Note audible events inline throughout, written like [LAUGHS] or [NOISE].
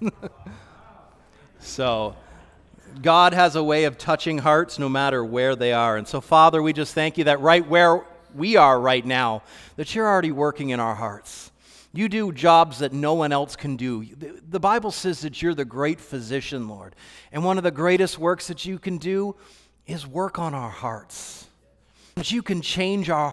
[LAUGHS] so, God has a way of touching hearts no matter where they are. And so, Father, we just thank you that right where we are right now, that you're already working in our hearts. You do jobs that no one else can do. The Bible says that you're the great physician, Lord. And one of the greatest works that you can do is work on our hearts. That you can change our.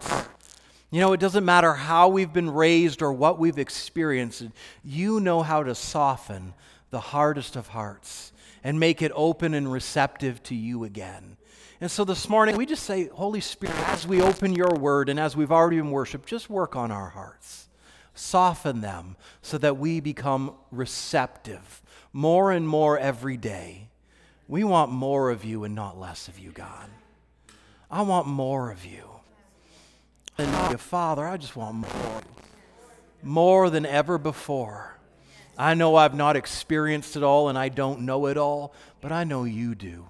You know, it doesn't matter how we've been raised or what we've experienced, you know how to soften the hardest of hearts and make it open and receptive to you again. And so this morning, we just say, Holy Spirit, as we open your word and as we've already been worshiped, just work on our hearts. Soften them so that we become receptive more and more every day. We want more of you and not less of you, God. I want more of you. And Father, I just want more. More than ever before. I know I've not experienced it all and I don't know it all, but I know you do.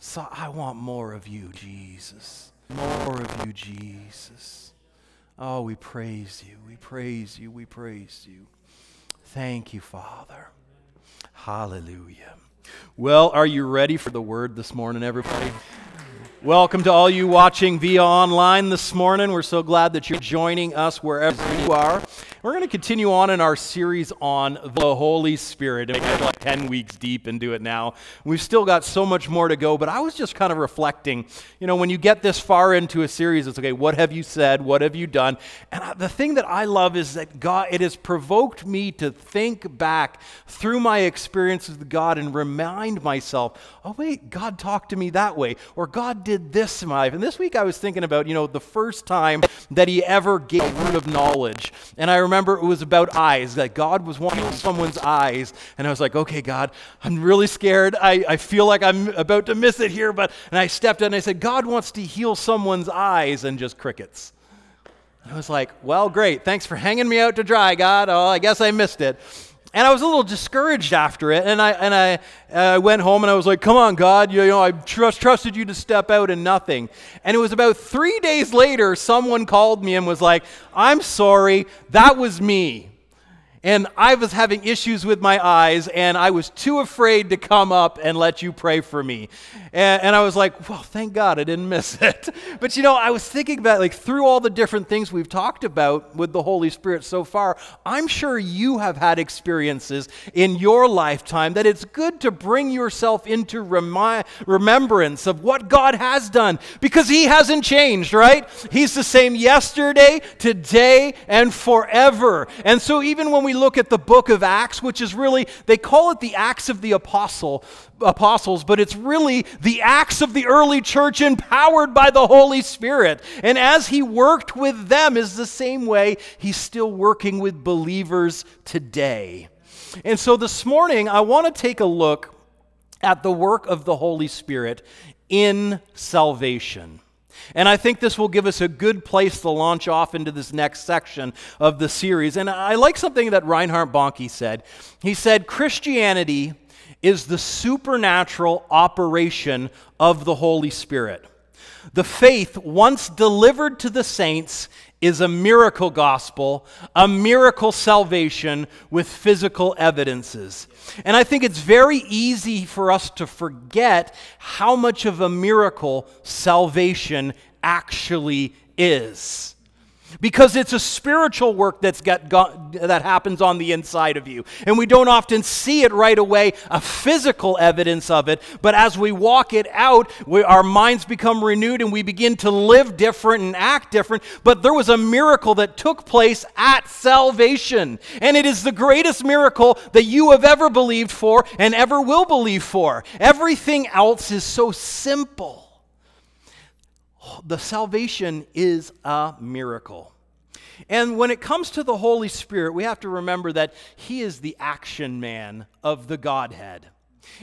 So I want more of you, Jesus. More of you, Jesus. Oh, we praise you. We praise you. We praise you. Thank you, Father. Hallelujah. Well, are you ready for the word this morning, everybody? Welcome to all you watching via online this morning. We're so glad that you're joining us wherever you are. We're going to continue on in our series on the Holy Spirit. And we're like 10 weeks deep into it now. We've still got so much more to go, but I was just kind of reflecting. You know, when you get this far into a series, it's okay, what have you said? What have you done? And the thing that I love is that God, it has provoked me to think back through my experiences with God and remind myself, oh, wait, God talked to me that way, or God did this in my life. And this week I was thinking about, you know, the first time that He ever gave a word of knowledge. And I remember it was about eyes, that God was wanting someone's eyes. And I was like, okay, God, I'm really scared. I, I feel like I'm about to miss it here. But, and I stepped in and I said, God wants to heal someone's eyes, and just crickets. I was like, well, great. Thanks for hanging me out to dry, God. Oh, I guess I missed it. And I was a little discouraged after it. And I, and I uh, went home and I was like, come on, God, you, you know, I trust, trusted you to step out and nothing. And it was about three days later, someone called me and was like, I'm sorry, that was me. And I was having issues with my eyes, and I was too afraid to come up and let you pray for me. And, and, I was like, well, thank God I didn't miss [LAUGHS] it. But you know, I was thinking about like through all the different things we've talked about with the Holy Spirit so far, I'm sure you have had experiences in your lifetime that it's good to bring yourself into remi- remembrance of what God has done because He hasn't changed, right? He's the same yesterday, today, and forever. And so even when we look at the book of Acts, which is really, they call it the Acts of the Apostle, apostles, but it's really the acts of the early church empowered by the Holy Spirit. And as he worked with them is the same way he's still working with believers today. And so this morning, I want to take a look at the work of the Holy Spirit in salvation. And I think this will give us a good place to launch off into this next section of the series. And I like something that Reinhard Bonnke said. He said, Christianity is the supernatural operation of the Holy Spirit. The faith, once delivered to the saints, is a miracle gospel, a miracle salvation with physical evidences. And I think it's very easy for us to forget how much of a miracle salvation actually is because it's a spiritual work that's got, got, that happens on the inside of you. And we don't often see it right away a physical evidence of it but as we walk it out we, our minds become renewed and we begin to live different and act different. But there was a miracle that took place at salvation. And it is the greatest miracle that you have ever believed for and ever will believe for. Everything else is so simple the salvation is a miracle. And when it comes to the Holy Spirit, we have to remember that He is the action man of the Godhead.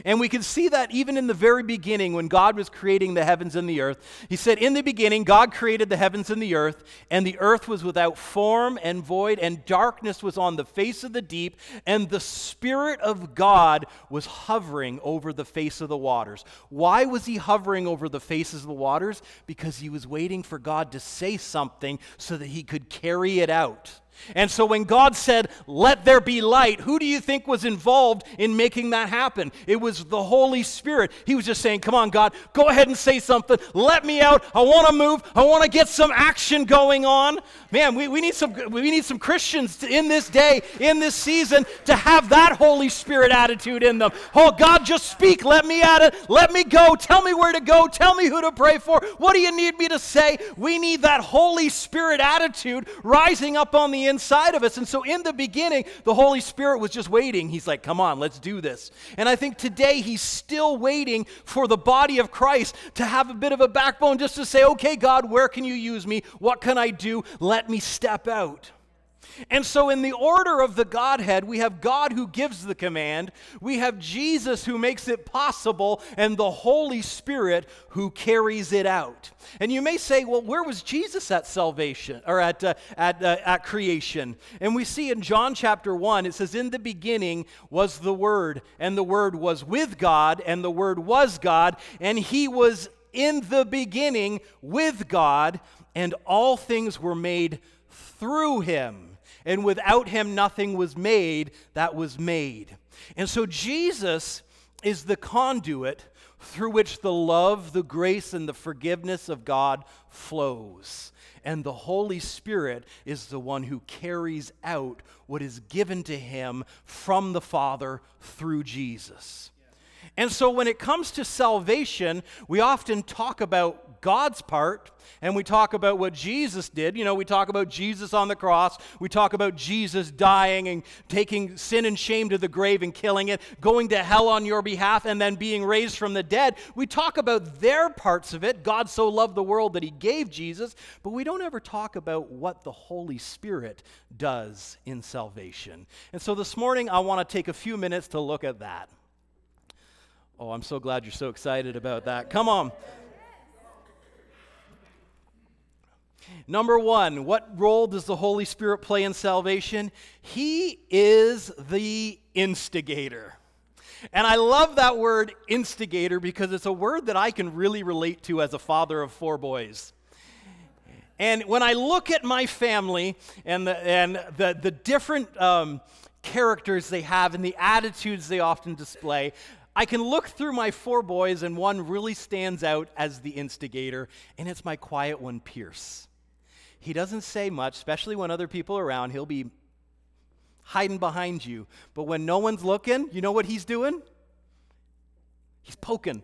And we can see that even in the very beginning when God was creating the heavens and the earth. He said, In the beginning, God created the heavens and the earth, and the earth was without form and void, and darkness was on the face of the deep, and the Spirit of God was hovering over the face of the waters. Why was he hovering over the faces of the waters? Because he was waiting for God to say something so that he could carry it out. And so when God said, Let there be light, who do you think was involved in making that happen? It was the Holy Spirit. He was just saying, Come on, God, go ahead and say something. Let me out. I want to move. I want to get some action going on. Man, we, we, need some, we need some Christians to, in this day, in this season, to have that Holy Spirit attitude in them. Oh, God, just speak. Let me at it. Let me go. Tell me where to go. Tell me who to pray for. What do you need me to say? We need that Holy Spirit attitude rising up on the inside of us. And so in the beginning, the Holy Spirit was just waiting. He's like, come on, let's do this. And I think today he's still waiting for the body of Christ to have a bit of a backbone just to say, okay, God, where can you use me? What can I do? Let me step out. And so, in the order of the Godhead, we have God who gives the command, we have Jesus who makes it possible, and the Holy Spirit who carries it out. And you may say, well, where was Jesus at salvation or at, uh, at, uh, at creation? And we see in John chapter 1, it says, In the beginning was the Word, and the Word was with God, and the Word was God, and He was in the beginning with God, and all things were made through Him and without him nothing was made that was made. And so Jesus is the conduit through which the love, the grace, and the forgiveness of God flows. And the Holy Spirit is the one who carries out what is given to him from the Father through Jesus. And so when it comes to salvation, we often talk about God's part and we talk about what Jesus did. You know, we talk about Jesus on the cross. We talk about Jesus dying and taking sin and shame to the grave and killing it, going to hell on your behalf, and then being raised from the dead. We talk about their parts of it. God so loved the world that he gave Jesus, but we don't ever talk about what the Holy Spirit does in salvation. And so this morning, I want to take a few minutes to look at that. Oh, I'm so glad you're so excited about that. Come on. Number one, what role does the Holy Spirit play in salvation? He is the instigator. And I love that word instigator because it's a word that I can really relate to as a father of four boys. And when I look at my family and the, and the, the different um, characters they have and the attitudes they often display, I can look through my four boys, and one really stands out as the instigator, and it's my quiet one, Pierce. He doesn't say much, especially when other people are around. He'll be hiding behind you. But when no one's looking, you know what he's doing? He's poking.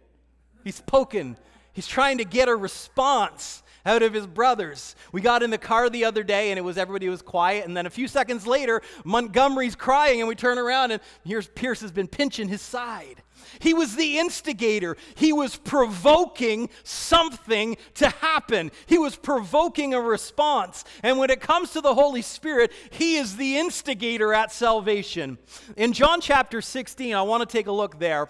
He's poking. He's trying to get a response out of his brothers. We got in the car the other day and it was everybody was quiet. And then a few seconds later, Montgomery's crying and we turn around and here's Pierce has been pinching his side. He was the instigator. He was provoking something to happen. He was provoking a response. And when it comes to the Holy Spirit, He is the instigator at salvation. In John chapter 16, I want to take a look there.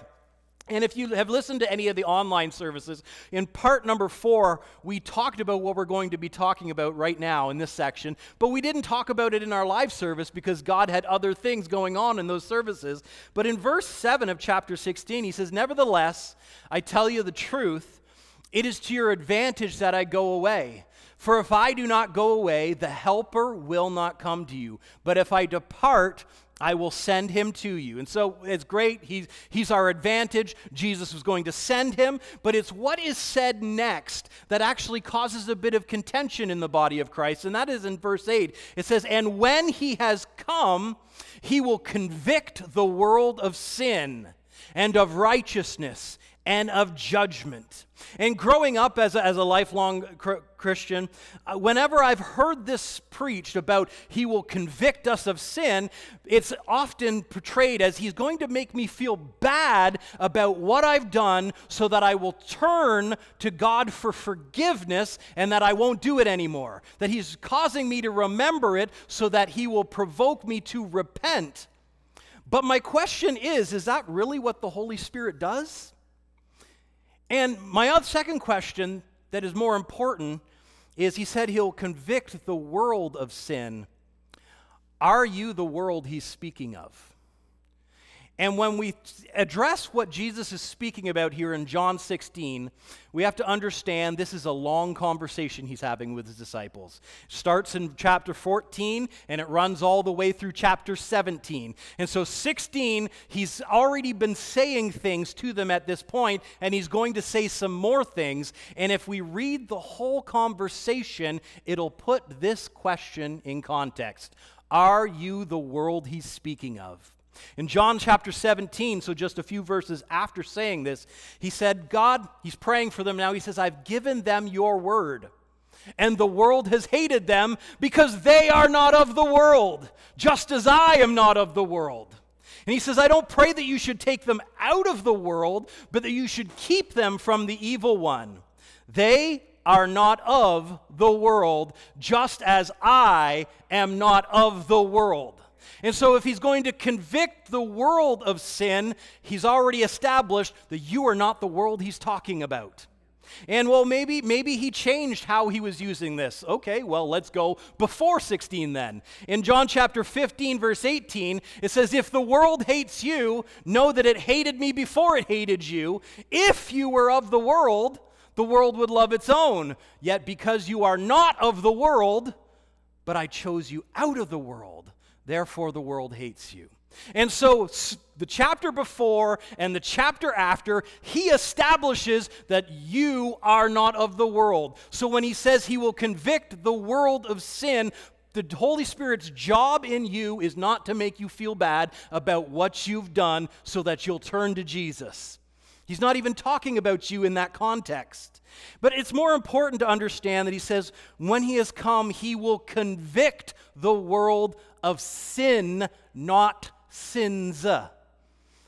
And if you have listened to any of the online services, in part number four, we talked about what we're going to be talking about right now in this section, but we didn't talk about it in our live service because God had other things going on in those services. But in verse 7 of chapter 16, he says, Nevertheless, I tell you the truth, it is to your advantage that I go away. For if I do not go away, the Helper will not come to you. But if I depart, I will send him to you. And so it's great. He's, he's our advantage. Jesus was going to send him, but it's what is said next that actually causes a bit of contention in the body of Christ. And that is in verse 8. It says, And when he has come, he will convict the world of sin and of righteousness and of judgment. And growing up as a, as a lifelong Christian, uh, whenever I've heard this preached about he will convict us of sin, it's often portrayed as he's going to make me feel bad about what I've done so that I will turn to God for forgiveness and that I won't do it anymore. That he's causing me to remember it so that he will provoke me to repent. But my question is is that really what the Holy Spirit does? And my second question that is more important is he said he'll convict the world of sin. Are you the world he's speaking of? And when we address what Jesus is speaking about here in John 16, we have to understand this is a long conversation he's having with his disciples. It starts in chapter 14 and it runs all the way through chapter 17. And so 16, he's already been saying things to them at this point, and he's going to say some more things. And if we read the whole conversation, it'll put this question in context Are you the world he's speaking of? In John chapter 17, so just a few verses after saying this, he said, God, he's praying for them now. He says, I've given them your word, and the world has hated them because they are not of the world, just as I am not of the world. And he says, I don't pray that you should take them out of the world, but that you should keep them from the evil one. They are not of the world, just as I am not of the world. And so, if he's going to convict the world of sin, he's already established that you are not the world he's talking about. And well, maybe maybe he changed how he was using this. Okay, well, let's go before 16 then. In John chapter 15 verse 18, it says if the world hates you, know that it hated me before it hated you. If you were of the world, the world would love its own. Yet because you are not of the world, but I chose you out of the world, therefore the world hates you. And so, the chapter before and the chapter after, he establishes that you are not of the world. So, when he says he will convict the world of sin, the Holy Spirit's job in you is not to make you feel bad about what you've done so that you'll turn to Jesus. He's not even talking about you in that context. But it's more important to understand that he says, when he has come, he will convict the world of sin, not sins.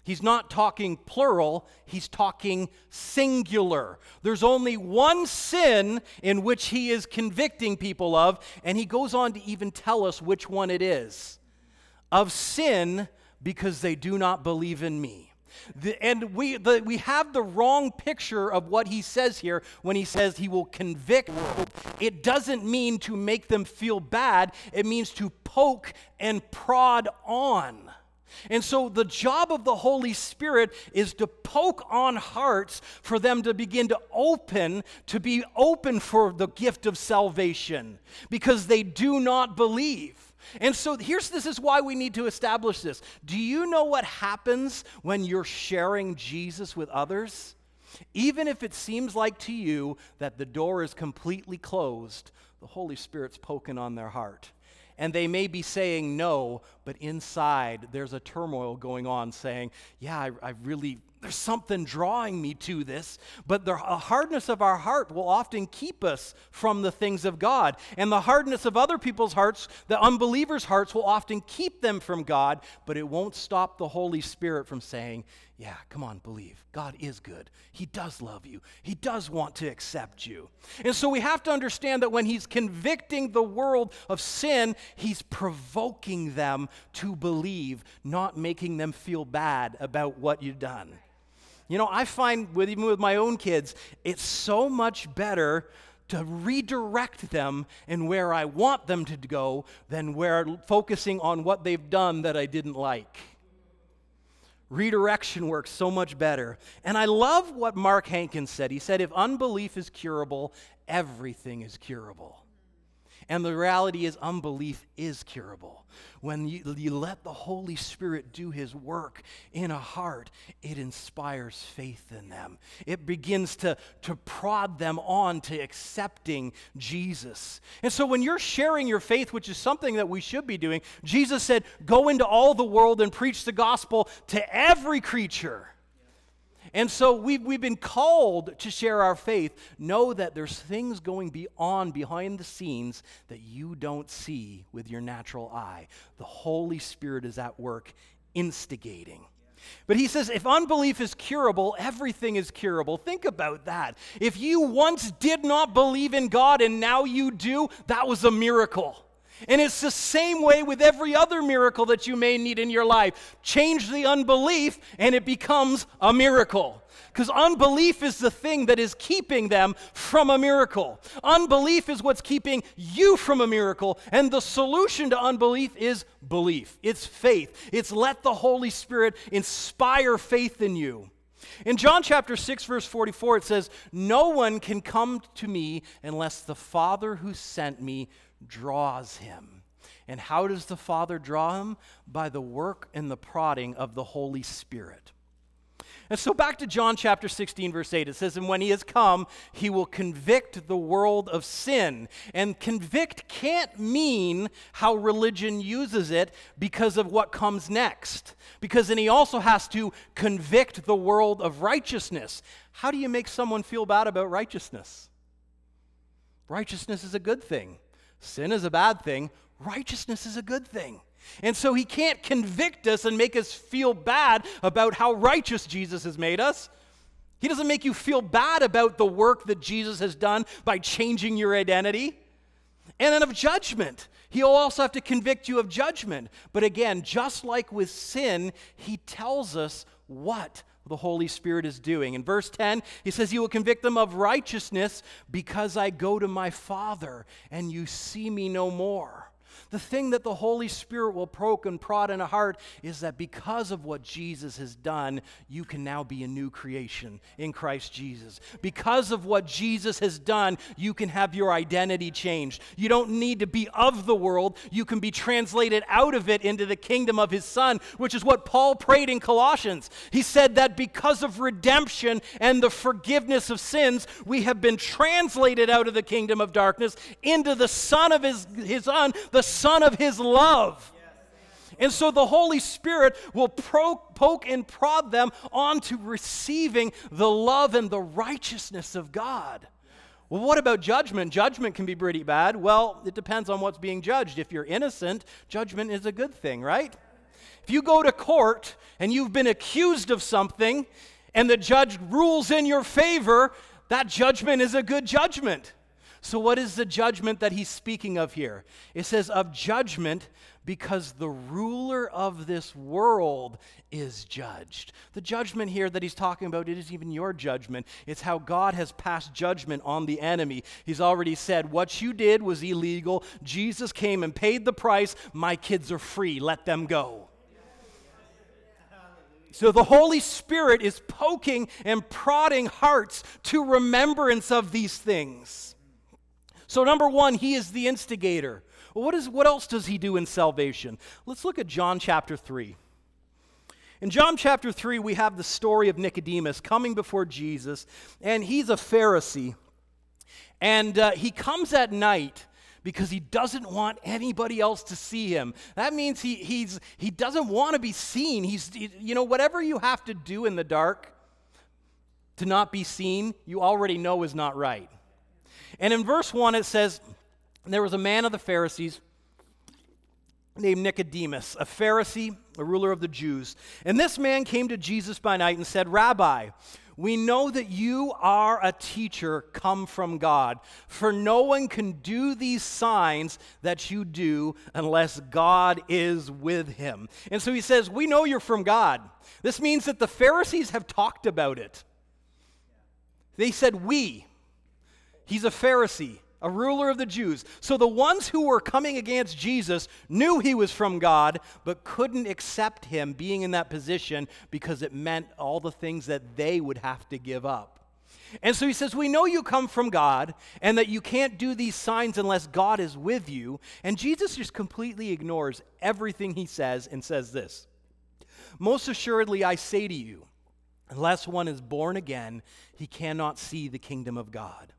He's not talking plural, he's talking singular. There's only one sin in which he is convicting people of, and he goes on to even tell us which one it is of sin because they do not believe in me. The, and we, the, we have the wrong picture of what he says here when he says he will convict. It doesn't mean to make them feel bad, it means to poke and prod on. And so, the job of the Holy Spirit is to poke on hearts for them to begin to open, to be open for the gift of salvation, because they do not believe. And so here's this is why we need to establish this. Do you know what happens when you're sharing Jesus with others? Even if it seems like to you that the door is completely closed, the Holy Spirit's poking on their heart. And they may be saying no, but inside there's a turmoil going on saying, Yeah, I, I really there's something drawing me to this, but the hardness of our heart will often keep us from the things of God. And the hardness of other people's hearts, the unbelievers' hearts, will often keep them from God, but it won't stop the Holy Spirit from saying, Yeah, come on, believe. God is good. He does love you, He does want to accept you. And so we have to understand that when He's convicting the world of sin, He's provoking them to believe, not making them feel bad about what you've done. You know, I find with even with my own kids, it's so much better to redirect them and where I want them to go than where focusing on what they've done that I didn't like. Redirection works so much better. And I love what Mark Hankins said. He said, if unbelief is curable, everything is curable. And the reality is, unbelief is curable. When you, you, let the Holy Spirit do His work in a heart, it inspires faith in them. It begins to, to prod them on to accepting Jesus. And so, when you're sharing your faith, which is something that we should be doing, Jesus said, Go into all the world and preach the gospel to every creature. And so we've, we've been called to share our faith. Know that there's things going on behind the scenes that you don't see with your natural eye. The Holy Spirit is at work instigating. But he says, if unbelief is curable, everything is curable. Think about that. If you once did not believe in God and now you do, that was a miracle. And it's the same way with every other miracle that you may need in your life. Change the unbelief, and it becomes a miracle. Because unbelief is the thing that is keeping them from a miracle. Unbelief is what's keeping you from a miracle. And the solution to unbelief is belief, it's faith. It's let the Holy Spirit inspire faith in you. In John chapter 6, verse 44, it says, No one can come to me unless the Father who sent me draws him. And how does the Father draw him? By the work and the prodding of the Holy Spirit. And so back to John chapter 16, verse 8, it says, And when he has come, he will convict the world of sin. And convict can't mean how religion uses it because of what comes next. Because then he also has to convict the world of righteousness. How do you make someone feel bad about righteousness? Righteousness is a good thing, sin is a bad thing, righteousness is a good thing. And so he can't convict us and make us feel bad about how righteous Jesus has made us. He doesn't make you feel bad about the work that Jesus has done by changing your identity. And then of judgment. He'll also have to convict you of judgment. But again, just like with sin, he tells us what the Holy Spirit is doing. In verse 10, he says, He will convict them of righteousness because I go to my Father and you see me no more. The thing that the Holy Spirit will poke and prod in a heart is that because of what Jesus has done, you can now be a new creation in Christ Jesus. Because of what Jesus has done, you can have your identity changed. You don't need to be of the world, you can be translated out of it into the kingdom of his Son, which is what Paul prayed in Colossians. He said that because of redemption and the forgiveness of sins, we have been translated out of the kingdom of darkness into the Son of his, his Son, the Son of His love. And so the Holy Spirit will pro- poke and prod them onto receiving the love and the righteousness of God. Well, what about judgment? Judgment can be pretty bad. Well, it depends on what's being judged. If you're innocent, judgment is a good thing, right? If you go to court and you've been accused of something and the judge rules in your favor, that judgment is a good judgment. So, what is the judgment that he's speaking of here? It says, of judgment because the ruler of this world is judged. The judgment here that he's talking about, it isn't even your judgment. It's how God has passed judgment on the enemy. He's already said, What you did was illegal. Jesus came and paid the price. My kids are free. Let them go. So the Holy Spirit is poking and prodding hearts to remembrance of these things. So, number one, he is the instigator. Well, what, is, what else does he do in salvation? Let's look at John chapter 3. In John chapter 3, we have the story of Nicodemus coming before Jesus, and he's a Pharisee. And uh, he comes at night because he doesn't want anybody else to see him. That means he, he's, he doesn't want to be seen. He's, you know, whatever you have to do in the dark to not be seen, you already know is not right. And in verse 1, it says, There was a man of the Pharisees named Nicodemus, a Pharisee, a ruler of the Jews. And this man came to Jesus by night and said, Rabbi, we know that you are a teacher come from God, for no one can do these signs that you do unless God is with him. And so he says, We know you're from God. This means that the Pharisees have talked about it. They said, We. He's a Pharisee, a ruler of the Jews. So the ones who were coming against Jesus knew he was from God, but couldn't accept him being in that position because it meant all the things that they would have to give up. And so he says, We know you come from God and that you can't do these signs unless God is with you. And Jesus just completely ignores everything he says and says this Most assuredly, I say to you, unless one is born again, he cannot see the kingdom of God.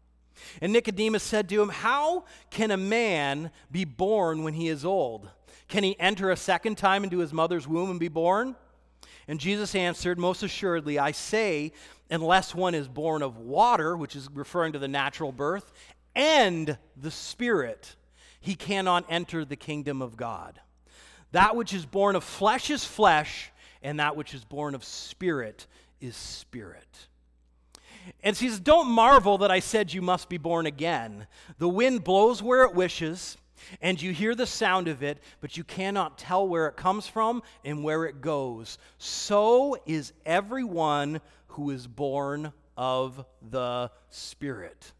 And Nicodemus said to him, How can a man be born when he is old? Can he enter a second time into his mother's womb and be born? And Jesus answered, Most assuredly, I say, unless one is born of water, which is referring to the natural birth, and the Spirit, he cannot enter the kingdom of God. That which is born of flesh is flesh, and that which is born of spirit is spirit. And she says, Don't marvel that I said you must be born again. The wind blows where it wishes, and you hear the sound of it, but you cannot tell where it comes from and where it goes. So is everyone who is born of the Spirit.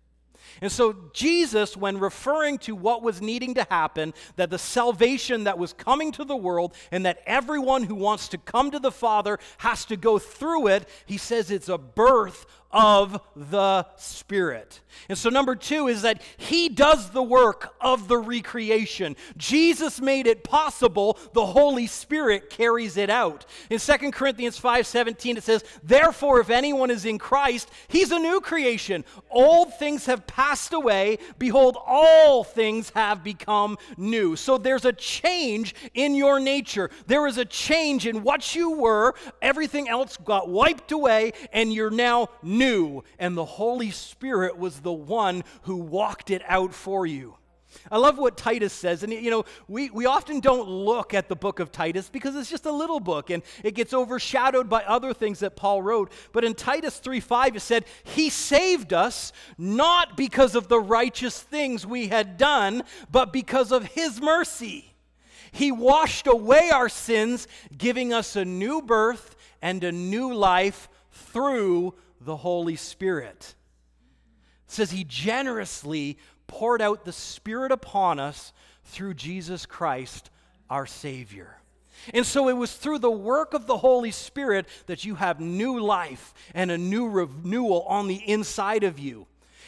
And so, Jesus, when referring to what was needing to happen, that the salvation that was coming to the world, and that everyone who wants to come to the Father has to go through it, he says it's a birth of the Spirit. And so, number two is that He does the work of the recreation. Jesus made it possible, the Holy Spirit carries it out. In 2 Corinthians 5 17, it says, Therefore, if anyone is in Christ, He's a new creation. Old things have passed away. Behold, all things have become new. So, there's a change in your nature. There is a change in what you were. Everything else got wiped away, and you're now new knew, and the Holy Spirit was the one who walked it out for you. I love what Titus says. And, you know, we, we often don't look at the book of Titus because it's just a little book and it gets overshadowed by other things that Paul wrote. But in Titus 3 5, it said, He saved us not because of the righteous things we had done, but because of His mercy. He washed away our sins, giving us a new birth and a new life through the Holy Spirit. It says he generously poured out the Spirit upon us through Jesus Christ, our Savior. And so it was through the work of the Holy Spirit that you have new life and a new renewal on the inside of you.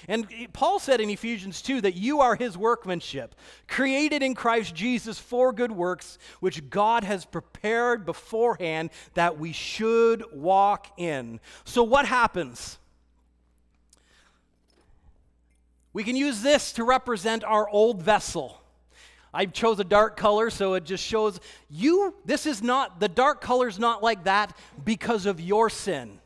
And Paul said in Ephesians 2 that you are his workmanship, created in Christ Jesus for good works, which God has prepared beforehand that we should walk in. So, what happens? We can use this to represent our old vessel. I chose a dark color so it just shows you this is not the dark color is not like that because of your sin.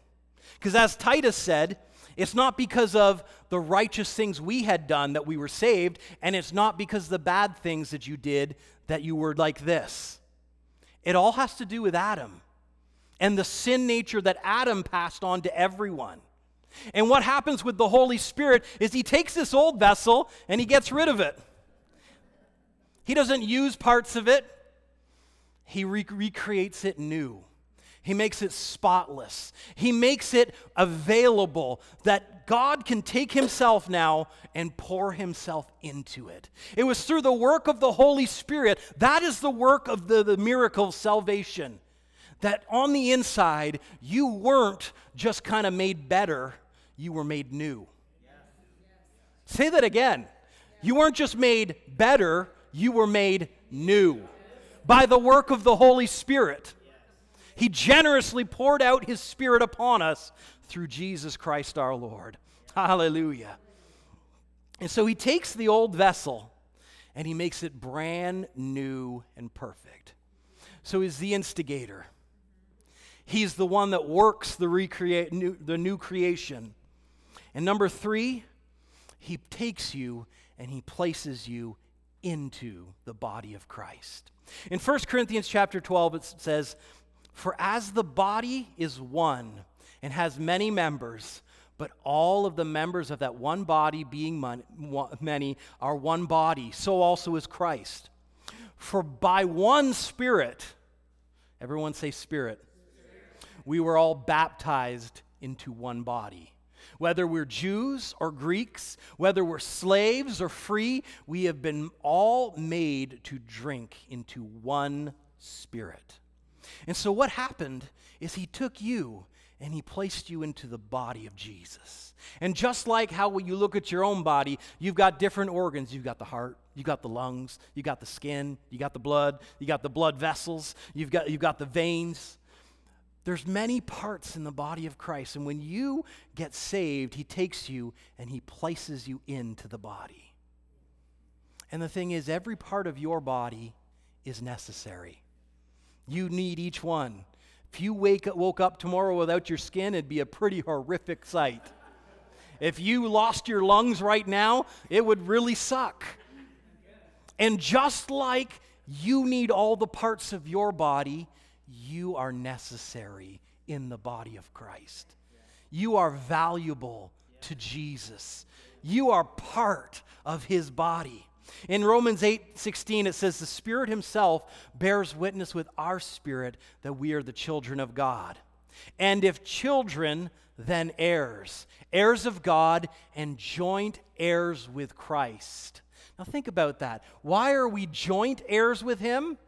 Because as Titus said, it's not because of the righteous things we had done that we were saved, and it's not because the bad things that you did that you were like this. It all has to do with Adam and the sin nature that Adam passed on to everyone. And what happens with the Holy Spirit is he takes this old vessel and he gets rid of it. He doesn't use parts of it, he re- recreates it new. He makes it spotless. He makes it available that God can take Himself now and pour Himself into it. It was through the work of the Holy Spirit. That is the work of the, the miracle of salvation. That on the inside, you weren't just kind of made better, you were made new. Yes. Say that again. You weren't just made better, you were made new by the work of the Holy Spirit. He generously poured out His Spirit upon us through Jesus Christ our Lord. Hallelujah. And so He takes the old vessel and He makes it brand new and perfect. So He's the instigator. He's the one that works the, recreate, new, the new creation. And number three, he takes you and he places you into the body of Christ. In 1 Corinthians chapter 12, it says, for as the body is one and has many members, but all of the members of that one body, being many, are one body, so also is Christ. For by one Spirit, everyone say Spirit, we were all baptized into one body. Whether we're Jews or Greeks, whether we're slaves or free, we have been all made to drink into one Spirit. And so, what happened is he took you and he placed you into the body of Jesus. And just like how when you look at your own body, you've got different organs. You've got the heart, you've got the lungs, you've got the skin, you've got the blood, you've got the blood vessels, you've got, you've got the veins. There's many parts in the body of Christ. And when you get saved, he takes you and he places you into the body. And the thing is, every part of your body is necessary. You need each one. If you wake, woke up tomorrow without your skin, it'd be a pretty horrific sight. If you lost your lungs right now, it would really suck. And just like you need all the parts of your body, you are necessary in the body of Christ. You are valuable to Jesus. You are part of his body. In Romans 8 16, it says, The Spirit Himself bears witness with our spirit that we are the children of God. And if children, then heirs, heirs of God and joint heirs with Christ. Now think about that. Why are we joint heirs with Him?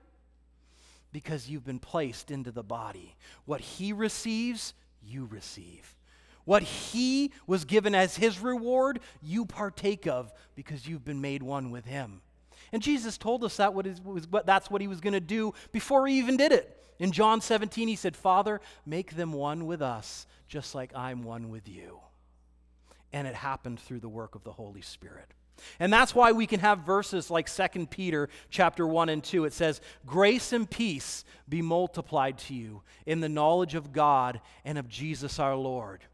Because you've been placed into the body. What He receives, you receive. What he was given as his reward, you partake of because you've been made one with him. And Jesus told us that was, that's what he was going to do before he even did it. In John 17, he said, Father, make them one with us, just like I'm one with you. And it happened through the work of the Holy Spirit. And that's why we can have verses like 2 Peter chapter 1 and 2. It says, "Grace and peace be multiplied to you in the knowledge of God and of Jesus our Lord."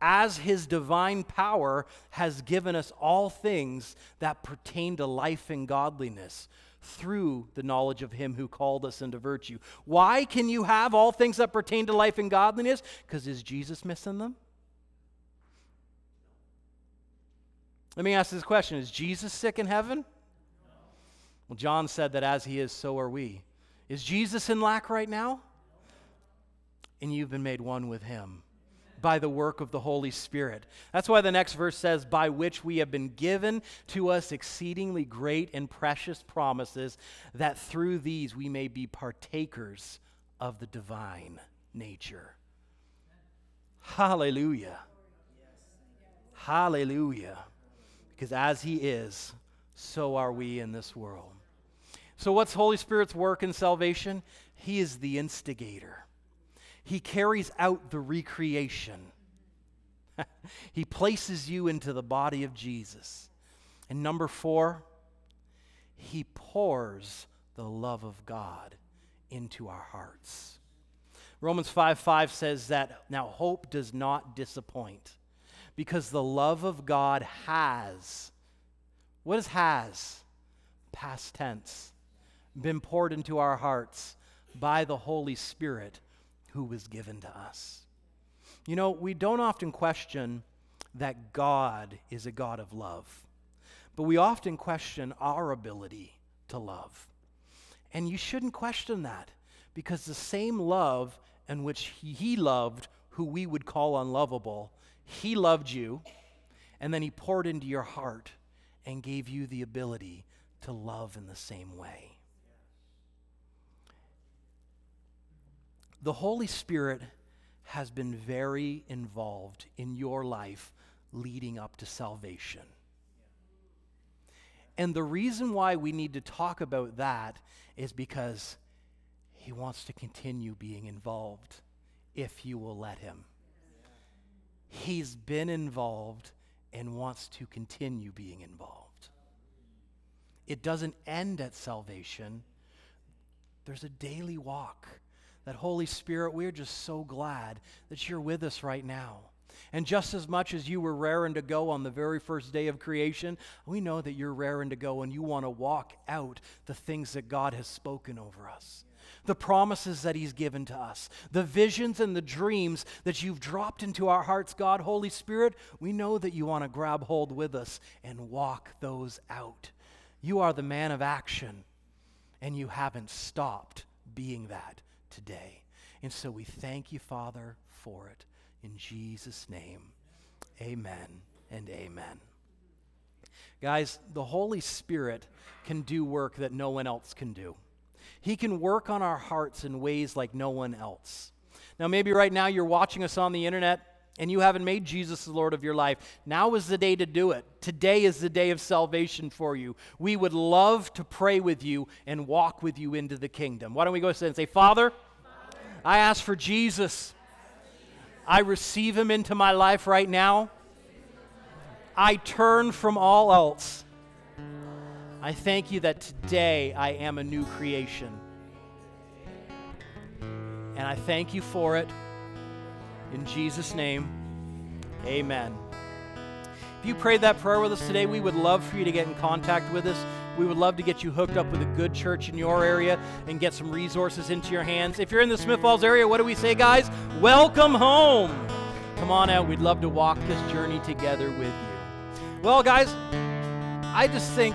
As his divine power has given us all things that pertain to life and godliness through the knowledge of him who called us into virtue. Why can you have all things that pertain to life and godliness? Because is Jesus missing them? Let me ask this question Is Jesus sick in heaven? Well, John said that as he is, so are we. Is Jesus in lack right now? And you've been made one with him by the work of the Holy Spirit. That's why the next verse says, By which we have been given to us exceedingly great and precious promises, that through these we may be partakers of the divine nature. Hallelujah. Hallelujah because as He is, so are we in this world. So, what's Holy Spirit's work in salvation? He is the instigator, He carries out the recreation. [LAUGHS] he places you into the body of Jesus. And number four, He pours the love of God into our hearts. Romans 5 5 says that now hope does not disappoint because the love of God has, what is has? Past tense, been poured into our hearts by the Holy Spirit who was given to us. You know, we don't often question that God is a God of love, but we often question our ability to love. And you shouldn't question that because the same love in which He loved who we would call unlovable he loved you, and then He poured into your heart and gave you the ability to love in the same way. The Holy Spirit has been very involved in your life leading up to salvation. And the reason why we need to talk about that is because he wants to continue being involved if you will let him. He's been involved and wants to continue being involved. It doesn't end at salvation, there's a daily walk. That Holy Spirit, we're just so glad that you're with us right now. And just as much as you were raring to go on the very first day of creation, we know that you're raring to go and you want to walk out the things that God has spoken over us the promises that He's given to us, the visions and the dreams that you've dropped into our hearts, God, Holy Spirit, we know that you want to grab hold with us and walk those out. You are the man of action, and you haven't stopped being that today. And so we thank you, Father, for it. In Jesus' name, amen and amen. Guys, the Holy Spirit can do work that no one else can do. He can work on our hearts in ways like no one else. Now, maybe right now you're watching us on the internet and you haven't made Jesus the Lord of your life. Now is the day to do it. Today is the day of salvation for you. We would love to pray with you and walk with you into the kingdom. Why don't we go ahead and say, Father, Father I ask for Jesus. I receive him into my life right now. I turn from all else I thank you that today I am a new creation. And I thank you for it. In Jesus' name, amen. If you prayed that prayer with us today, we would love for you to get in contact with us. We would love to get you hooked up with a good church in your area and get some resources into your hands. If you're in the Smith Falls area, what do we say, guys? Welcome home. Come on out. We'd love to walk this journey together with you. Well, guys, I just think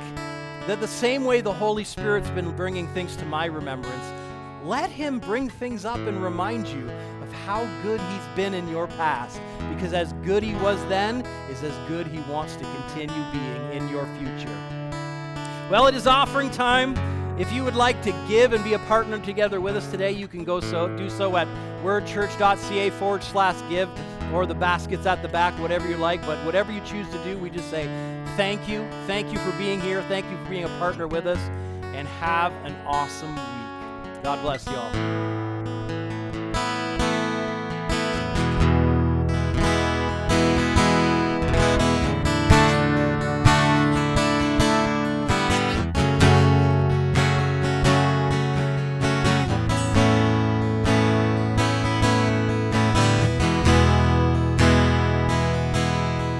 that the same way the Holy Spirit's been bringing things to my remembrance, let Him bring things up and remind you of how good He's been in your past. Because as good He was then is as good He wants to continue being in your future. Well, it is offering time. If you would like to give and be a partner together with us today, you can go so do so at wordchurch.ca forward slash give or the baskets at the back, whatever you like. But whatever you choose to do, we just say thank you. Thank you for being here. Thank you for being a partner with us. And have an awesome week. God bless you all.